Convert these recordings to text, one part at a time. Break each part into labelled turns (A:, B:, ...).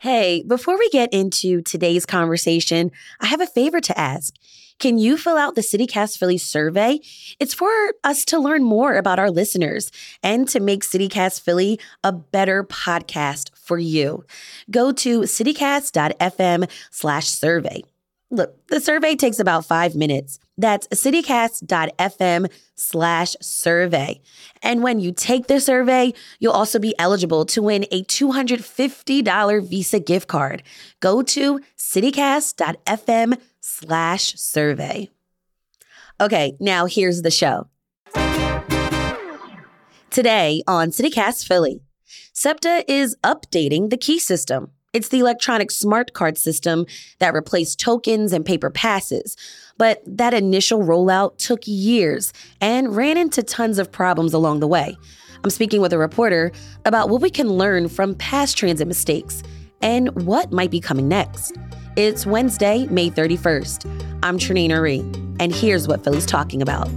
A: Hey, before we get into today's conversation, I have a favor to ask. Can you fill out the CityCast Philly survey? It's for us to learn more about our listeners and to make CityCast Philly a better podcast for you. Go to citycast.fm slash survey. Look, the survey takes about five minutes. That's citycast.fm slash survey. And when you take the survey, you'll also be eligible to win a $250 Visa gift card. Go to citycast.fm slash survey. Okay, now here's the show. Today on CityCast Philly, SEPTA is updating the key system. It's the electronic smart card system that replaced tokens and paper passes. But that initial rollout took years and ran into tons of problems along the way. I'm speaking with a reporter about what we can learn from past transit mistakes and what might be coming next. It's Wednesday, May 31st. I'm Trenae Nuri, and here's what Philly's talking about.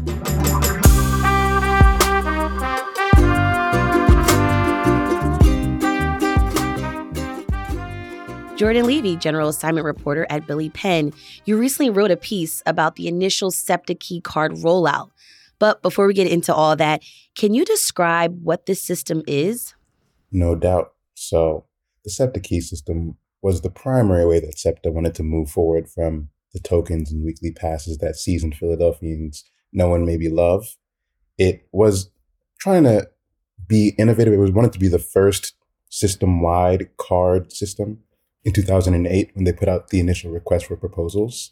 A: Jordan Levy, general assignment reporter at Billy Penn, you recently wrote a piece about the initial SEPTA key card rollout. But before we get into all that, can you describe what this system is?
B: No doubt. So, the SEPTA key system was the primary way that SEPTA wanted to move forward from the tokens and weekly passes that seasoned Philadelphians know and maybe love. It was trying to be innovative. It was wanted to be the first system wide card system in 2008 when they put out the initial request for proposals.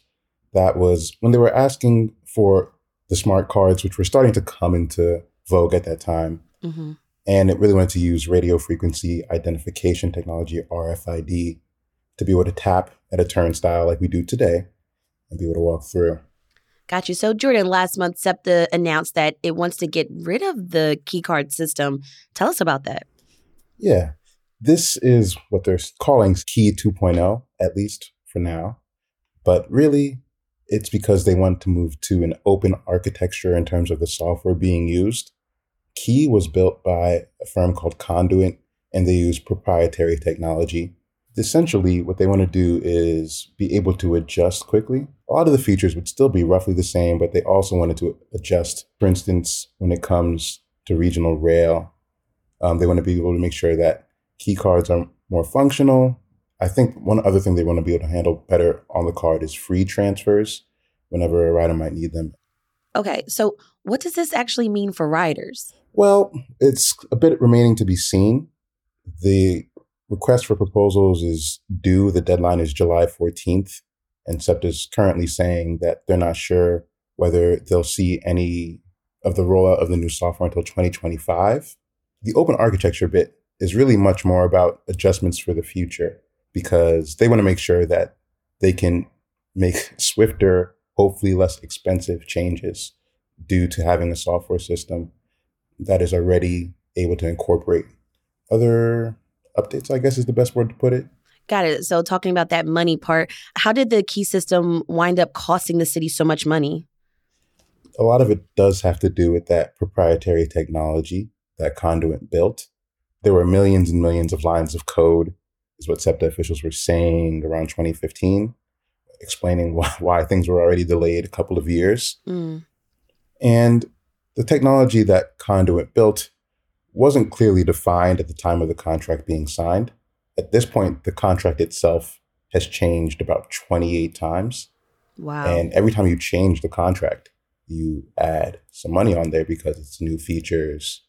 B: That was when they were asking for the smart cards, which were starting to come into vogue at that time. Mm-hmm. And it really wanted to use radio frequency identification technology, RFID, to be able to tap at a turnstile like we do today and be able to walk through.
A: Got you. So, Jordan, last month, SEPTA announced that it wants to get rid of the key card system. Tell us about that.
B: Yeah. This is what they're calling Key 2.0, at least for now. But really, it's because they want to move to an open architecture in terms of the software being used. Key was built by a firm called Conduent, and they use proprietary technology. Essentially, what they want to do is be able to adjust quickly. A lot of the features would still be roughly the same, but they also wanted to adjust. For instance, when it comes to regional rail, um, they want to be able to make sure that key cards are more functional. I think one other thing they want to be able to handle better on the card is free transfers whenever a rider might need them.
A: Okay, so what does this actually mean for riders?
B: Well, it's a bit remaining to be seen. The request for proposals is due. The deadline is July 14th. And SEPTA is currently saying that they're not sure whether they'll see any of the rollout of the new software until 2025. The open architecture bit is really much more about adjustments for the future because they want to make sure that they can make swifter, hopefully less expensive changes due to having a software system that is already able to incorporate other updates, I guess is the best word to put it.
A: Got it. So, talking about that money part, how did the key system wind up costing the city so much money?
B: A lot of it does have to do with that proprietary technology that Conduent built there were millions and millions of lines of code, is what SEPTA officials were saying around 2015, explaining why, why things were already delayed a couple of years. Mm. And the technology that Conduent built wasn't clearly defined at the time of the contract being signed. At this point, the contract itself has changed about 28 times.
A: Wow.
B: And every time you change the contract, you add some money on there because it's new features,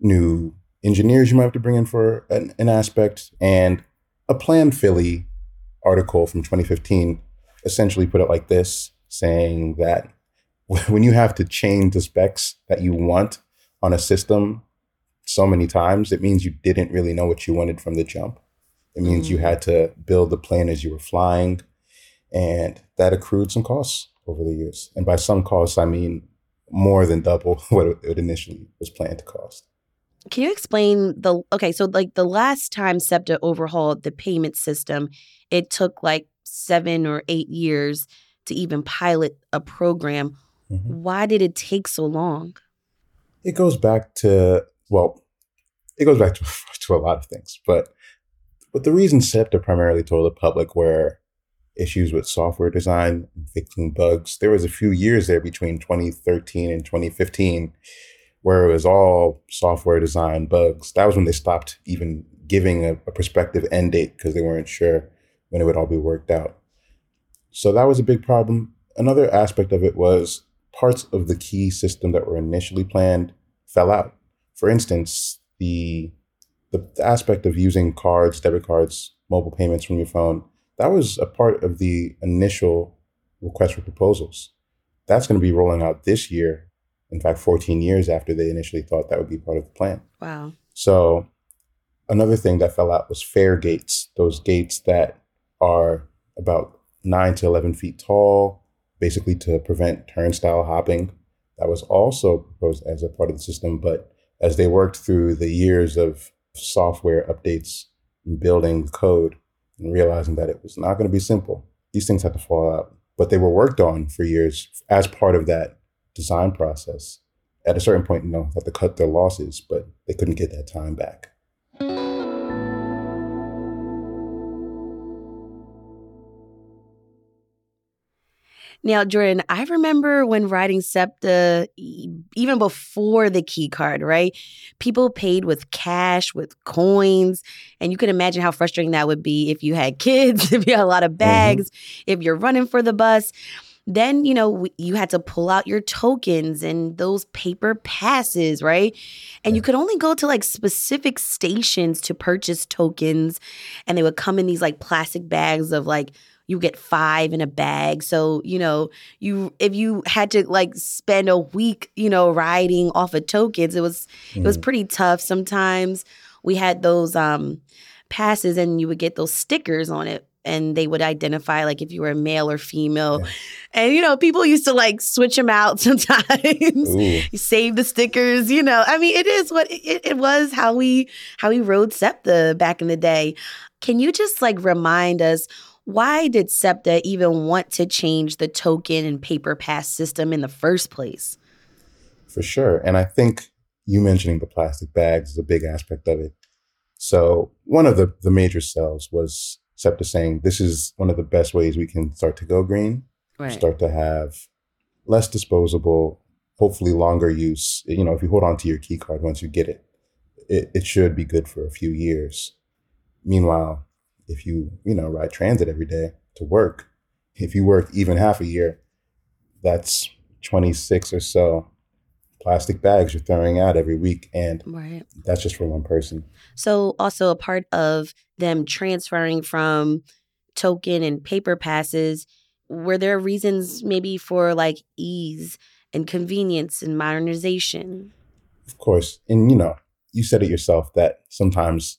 B: new engineers you might have to bring in for an, an aspect. And a Plan Philly article from 2015 essentially put it like this saying that when you have to change the specs that you want on a system so many times, it means you didn't really know what you wanted from the jump. It means mm you had to build the plane as you were flying, and that accrued some costs over the years. And by some costs, I mean more than double what it initially was planned to cost.
A: Can you explain the okay? So, like the last time SEPTA overhauled the payment system, it took like seven or eight years to even pilot a program. Mm-hmm. Why did it take so long?
B: It goes back to, well, it goes back to, to a lot of things. But But the reason SEPTA primarily told the public were issues with software design fixing bugs. There was a few years there between 2013 and 2015 where it was all software design bugs. That was when they stopped even giving a, a prospective end date because they weren't sure when it would all be worked out. So that was a big problem. Another aspect of it was parts of the key system that were initially planned fell out. For instance, the the, the aspect of using cards, debit cards, mobile payments from your phone, that was a part of the initial request for proposals. That's going to be rolling out this year. In fact, 14 years after they initially thought that would be part of the plan.
A: Wow.
B: So another thing that fell out was fare gates, those gates that are about nine to 11 feet tall, basically to prevent turnstile hopping. That was also proposed as a part of the system, but as they worked through the years of software updates and building code and realizing that it was not going to be simple, these things had to fall out. But they were worked on for years as part of that design process. At a certain point, you know, had to cut their losses, but they couldn't get that time back.
A: Now, Jordan, I remember when writing SEPTA, even before the key card, right? People paid with cash, with coins. And you can imagine how frustrating that would be if you had kids, if you had a lot of mm-hmm. bags, mm-hmm. if you're running for the bus. Then, you know, you had to pull out your tokens and those paper passes, right? And you could only go to like specific stations to purchase tokens. And they would come in these like plastic bags of like you get five in a bag. So, you know, you if you had to like spend a week, you know, riding off of tokens, it was mm. it was mm. pretty tough. Sometimes we had those um passes and you would get those stickers on it and they would identify like if you were a male or female. Yeah. And you know, people used to like switch them out sometimes. you save the stickers, you know. I mean, it is what it, it was how we how we rode SEPTA back in the day. Can you just like remind us why did SEPTA even want to change the token and paper pass system in the first place?
B: For sure. And I think you mentioning the plastic bags is a big aspect of it. So one of the, the major sells was SEPTA saying this is one of the best ways we can start to go green, right. start to have less disposable, hopefully longer use. You know, if you hold on to your key card once you get it, it, it should be good for a few years. Meanwhile, if you, you know, ride transit every day to work, if you work even half a year, that's 26 or so plastic bags you're throwing out every week. And right. that's just for one person.
A: So, also a part of them transferring from token and paper passes, were there reasons maybe for like ease and convenience and modernization?
B: Of course. And, you know, you said it yourself that sometimes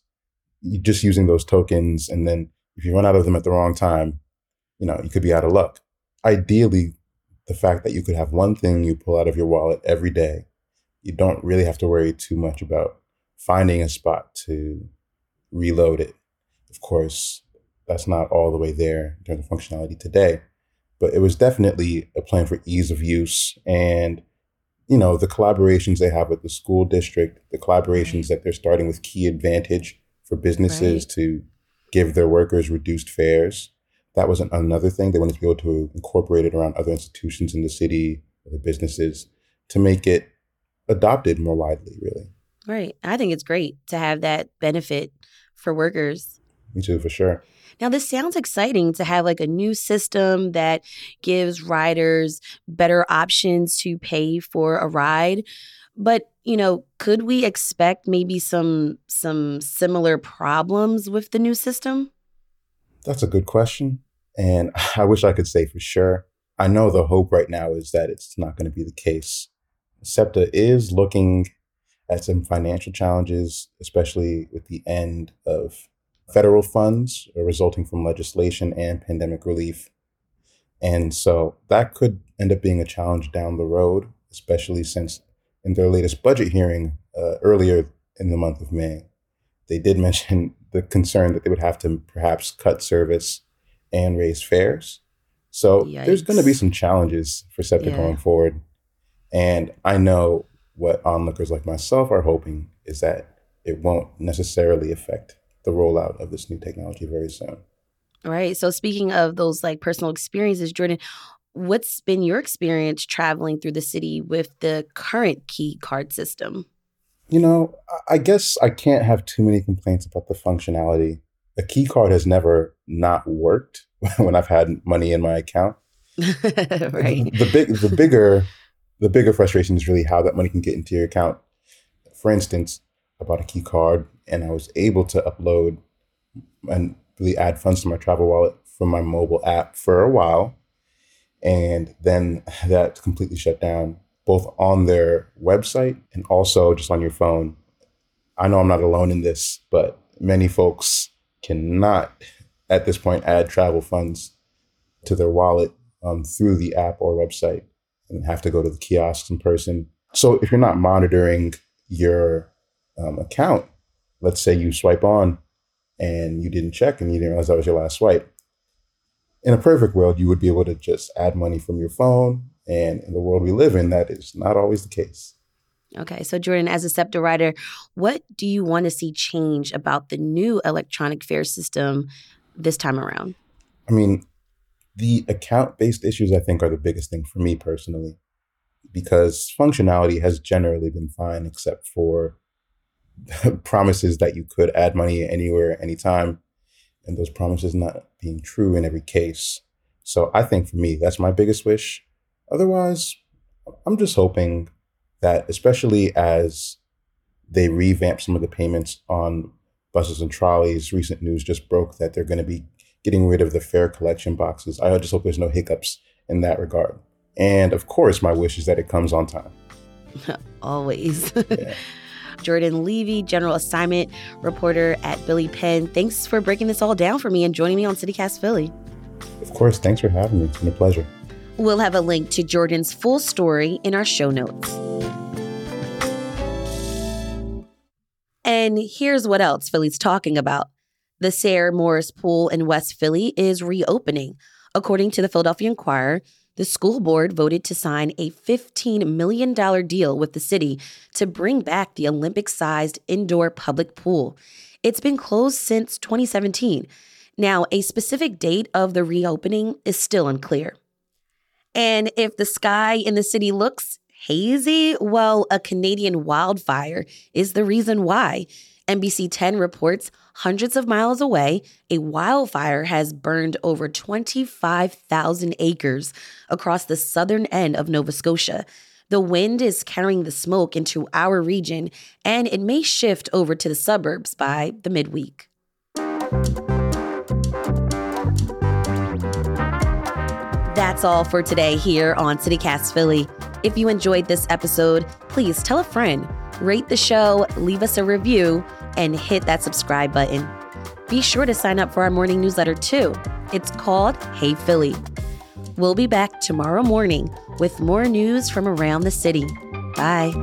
B: you're just using those tokens and then if you run out of them at the wrong time you know you could be out of luck ideally the fact that you could have one thing you pull out of your wallet every day you don't really have to worry too much about finding a spot to reload it of course that's not all the way there in terms of functionality today but it was definitely a plan for ease of use and you know the collaborations they have with the school district the collaborations that they're starting with key advantage for businesses right. to give their workers reduced fares. That was an, another thing. They wanted to be able to incorporate it around other institutions in the city, other businesses, to make it adopted more widely, really.
A: Right. I think it's great to have that benefit for workers.
B: Me too, for sure.
A: Now, this sounds exciting to have like a new system that gives riders better options to pay for a ride. But, you know, could we expect maybe some some similar problems with the new system?
B: That's a good question. And I wish I could say for sure. I know the hope right now is that it's not going to be the case. SEPTA is looking at some financial challenges, especially with the end of federal funds resulting from legislation and pandemic relief. And so that could end up being a challenge down the road, especially since in their latest budget hearing uh, earlier in the month of May, they did mention the concern that they would have to perhaps cut service and raise fares. So Yikes. there's going to be some challenges for SEPTA yeah. going forward. And I know what onlookers like myself are hoping is that it won't necessarily affect the rollout of this new technology very soon.
A: All right. So speaking of those like personal experiences, Jordan, what's been your experience traveling through the city with the current key card system?
B: You know, I guess I can't have too many complaints about the functionality. A key card has never not worked when I've had money in my account.
A: right.
B: The big the bigger the bigger frustration is really how that money can get into your account. For instance, I bought a key card and I was able to upload and really add funds to my travel wallet from my mobile app for a while. And then that completely shut down both on their website and also just on your phone. I know I'm not alone in this, but many folks cannot at this point add travel funds to their wallet um, through the app or website and have to go to the kiosks in person. So if you're not monitoring your um, account, let's say you swipe on and you didn't check and you didn't realize that was your last swipe. In a perfect world, you would be able to just add money from your phone. And in the world we live in, that is not always the case.
A: Okay, so Jordan, as a SEPTA writer, what do you want to see change about the new electronic fare system this time around?
B: I mean, the account based issues, I think, are the biggest thing for me personally, because functionality has generally been fine, except for promises that you could add money anywhere, anytime, and those promises not being true in every case. So I think for me, that's my biggest wish. Otherwise, I'm just hoping that, especially as they revamp some of the payments on buses and trolleys, recent news just broke that they're going to be getting rid of the fare collection boxes. I just hope there's no hiccups in that regard. And of course, my wish is that it comes on time.
A: Always. Yeah. Jordan Levy, general assignment reporter at Billy Penn. Thanks for breaking this all down for me and joining me on CityCast Philly.
B: Of course. Thanks for having me. It's been a pleasure.
A: We'll have a link to Jordan's full story in our show notes. And here's what else Philly's talking about. The Sayre Morris Pool in West Philly is reopening. According to the Philadelphia Inquirer, the school board voted to sign a $15 million deal with the city to bring back the Olympic sized indoor public pool. It's been closed since 2017. Now, a specific date of the reopening is still unclear. And if the sky in the city looks hazy, well, a Canadian wildfire is the reason why. NBC 10 reports hundreds of miles away, a wildfire has burned over 25,000 acres across the southern end of Nova Scotia. The wind is carrying the smoke into our region, and it may shift over to the suburbs by the midweek. That's all for today here on CityCast Philly. If you enjoyed this episode, please tell a friend, rate the show, leave us a review, and hit that subscribe button. Be sure to sign up for our morning newsletter too. It's called Hey Philly. We'll be back tomorrow morning with more news from around the city. Bye.